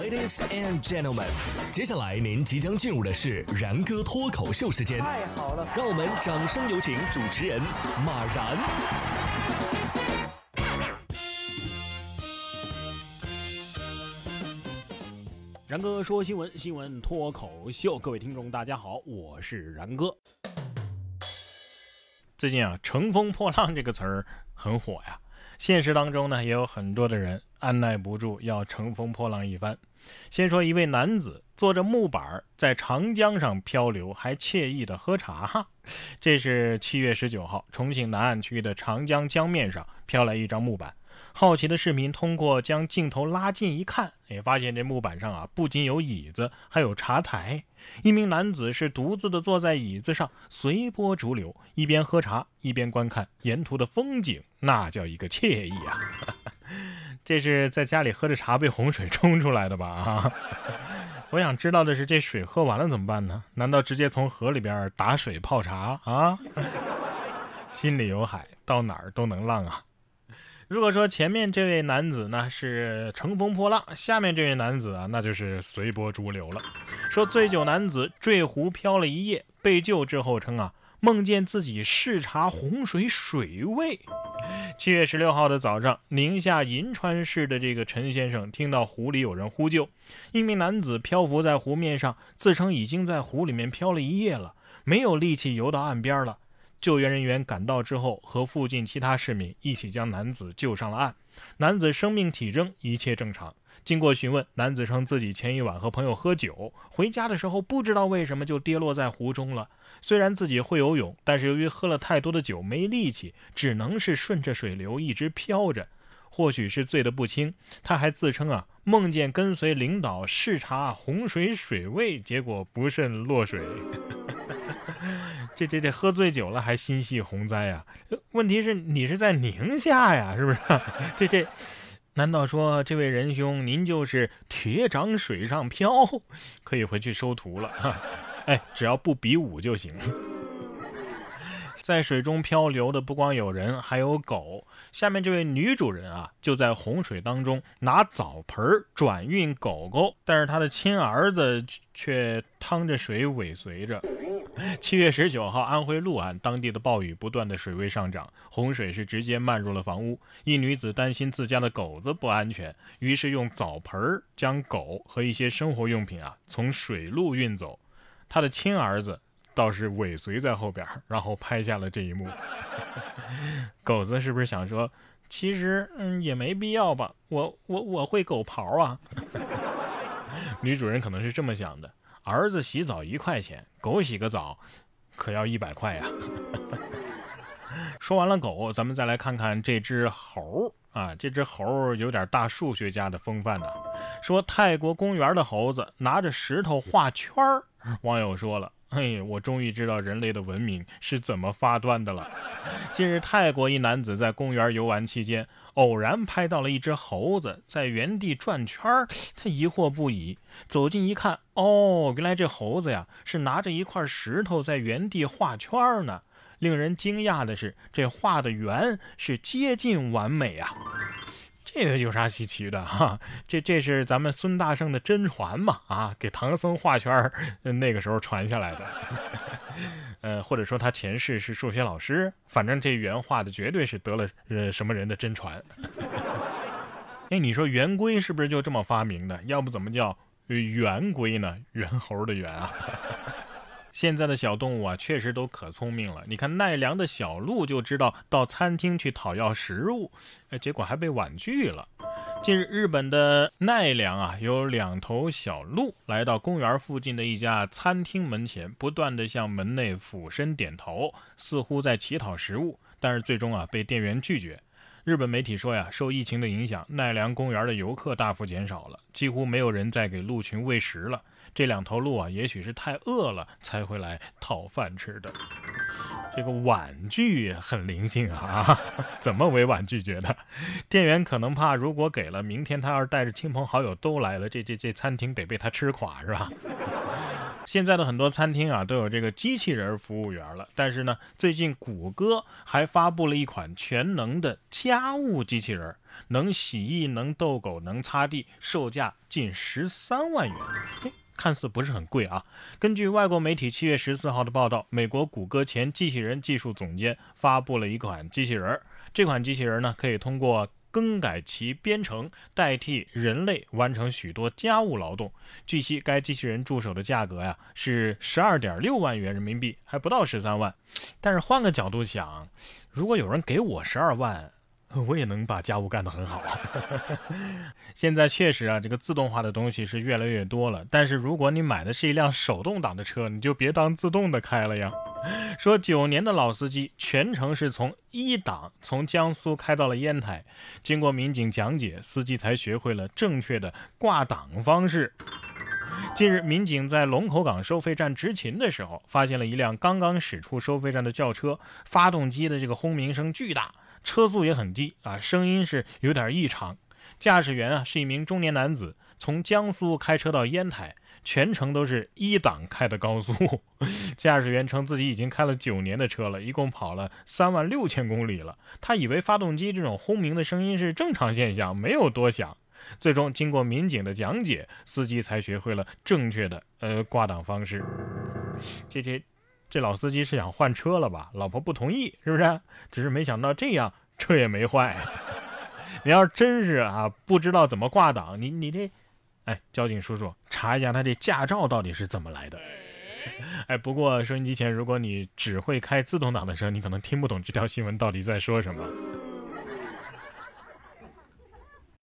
Ladies and gentlemen，接下来您即将进入的是然哥脱口秀时间。太好了，让我们掌声有请主持人马然。然哥说新闻，新闻脱口秀，各位听众大家好，我是然哥。最近啊，“乘风破浪”这个词儿很火呀。现实当中呢，也有很多的人按耐不住要乘风破浪一番。先说一位男子坐着木板在长江上漂流，还惬意的喝茶。这是七月十九号，重庆南岸区的长江江面上飘来一张木板。好奇的市民通过将镜头拉近一看，哎，发现这木板上啊，不仅有椅子，还有茶台。一名男子是独自的坐在椅子上，随波逐流，一边喝茶，一边观看沿途的风景，那叫一个惬意啊！这是在家里喝着茶被洪水冲出来的吧？啊！我想知道的是，这水喝完了怎么办呢？难道直接从河里边打水泡茶啊？心里有海，到哪儿都能浪啊！如果说前面这位男子呢是乘风破浪，下面这位男子啊那就是随波逐流了。说醉酒男子坠湖漂了一夜，被救之后称啊梦见自己视察洪水水位。七月十六号的早上，宁夏银川市的这个陈先生听到湖里有人呼救，一名男子漂浮在湖面上，自称已经在湖里面漂了一夜了，没有力气游到岸边了。救援人员赶到之后，和附近其他市民一起将男子救上了岸。男子生命体征一切正常。经过询问，男子称自己前一晚和朋友喝酒，回家的时候不知道为什么就跌落在湖中了。虽然自己会游泳，但是由于喝了太多的酒没力气，只能是顺着水流一直漂着。或许是醉得不轻，他还自称啊梦见跟随领导视察洪水水位，结果不慎落水。这这这喝醉酒了还心系洪灾呀？问题是你是在宁夏呀，是不是？这这，难道说这位仁兄您就是铁掌水上漂？可以回去收徒了。哎，只要不比武就行。在水中漂流的不光有人，还有狗。下面这位女主人啊，就在洪水当中拿澡盆转运狗狗，但是她的亲儿子却趟着水尾随着。七月十九号，安徽六安当地的暴雨不断的水位上涨，洪水是直接漫入了房屋。一女子担心自家的狗子不安全，于是用澡盆将狗和一些生活用品啊从水路运走。她的亲儿子。倒是尾随在后边，然后拍下了这一幕。狗子是不是想说，其实嗯也没必要吧？我我我会狗刨啊。女主人可能是这么想的：儿子洗澡一块钱，狗洗个澡可要一百块呀。说完了狗，咱们再来看看这只猴啊，这只猴有点大数学家的风范呢。说泰国公园的猴子拿着石头画圈儿，网友说了。嘿，我终于知道人类的文明是怎么发端的了。近日，泰国一男子在公园游玩期间，偶然拍到了一只猴子在原地转圈，他疑惑不已。走近一看，哦，原来这猴子呀是拿着一块石头在原地画圈呢。令人惊讶的是，这画的圆是接近完美啊。这个有啥稀奇的哈？这这是咱们孙大圣的真传嘛？啊，给唐僧画圈，那个时候传下来的。呃，或者说他前世是数学老师，反正这圆画的绝对是得了呃什么人的真传。哎，你说圆规是不是就这么发明的？要不怎么叫圆规呢？猿猴的圆啊。现在的小动物啊，确实都可聪明了。你看奈良的小鹿就知道到餐厅去讨要食物，哎，结果还被婉拒了。近日，日本的奈良啊，有两头小鹿来到公园附近的一家餐厅门前，不断的向门内俯身点头，似乎在乞讨食物，但是最终啊，被店员拒绝。日本媒体说呀，受疫情的影响，奈良公园的游客大幅减少了，几乎没有人再给鹿群喂食了。这两头鹿啊，也许是太饿了才会来讨饭吃的。这个婉拒很灵性啊，怎么委婉拒绝的？店员可能怕，如果给了，明天他要是带着亲朋好友都来了，这这这餐厅得被他吃垮，是吧？现在的很多餐厅啊都有这个机器人服务员了，但是呢，最近谷歌还发布了一款全能的家务机器人，能洗衣、能逗狗、能擦地，售价近十三万元。哎，看似不是很贵啊。根据外国媒体七月十四号的报道，美国谷歌前机器人技术总监发布了一款机器人，这款机器人呢可以通过。更改其编程，代替人类完成许多家务劳动。据悉，该机器人助手的价格呀是十二点六万元人民币，还不到十三万。但是换个角度想，如果有人给我十二万。我也能把家务干得很好。现在确实啊，这个自动化的东西是越来越多了。但是如果你买的是一辆手动挡的车，你就别当自动的开了呀。说九年的老司机全程是从一档从江苏开到了烟台，经过民警讲解，司机才学会了正确的挂档方式。近日，民警在龙口港收费站执勤的时候，发现了一辆刚刚驶出收费站的轿车，发动机的这个轰鸣声巨大。车速也很低啊，声音是有点异常。驾驶员啊是一名中年男子，从江苏开车到烟台，全程都是一档开的高速。驾驶员称自己已经开了九年的车了，一共跑了三万六千公里了。他以为发动机这种轰鸣的声音是正常现象，没有多想。最终经过民警的讲解，司机才学会了正确的呃挂档方式。这这。这老司机是想换车了吧？老婆不同意，是不是？只是没想到这样车也没坏。你要真是啊，不知道怎么挂档，你你这，哎，交警叔叔查一下他这驾照到底是怎么来的。哎，不过收音机前，如果你只会开自动挡的车，你可能听不懂这条新闻到底在说什么。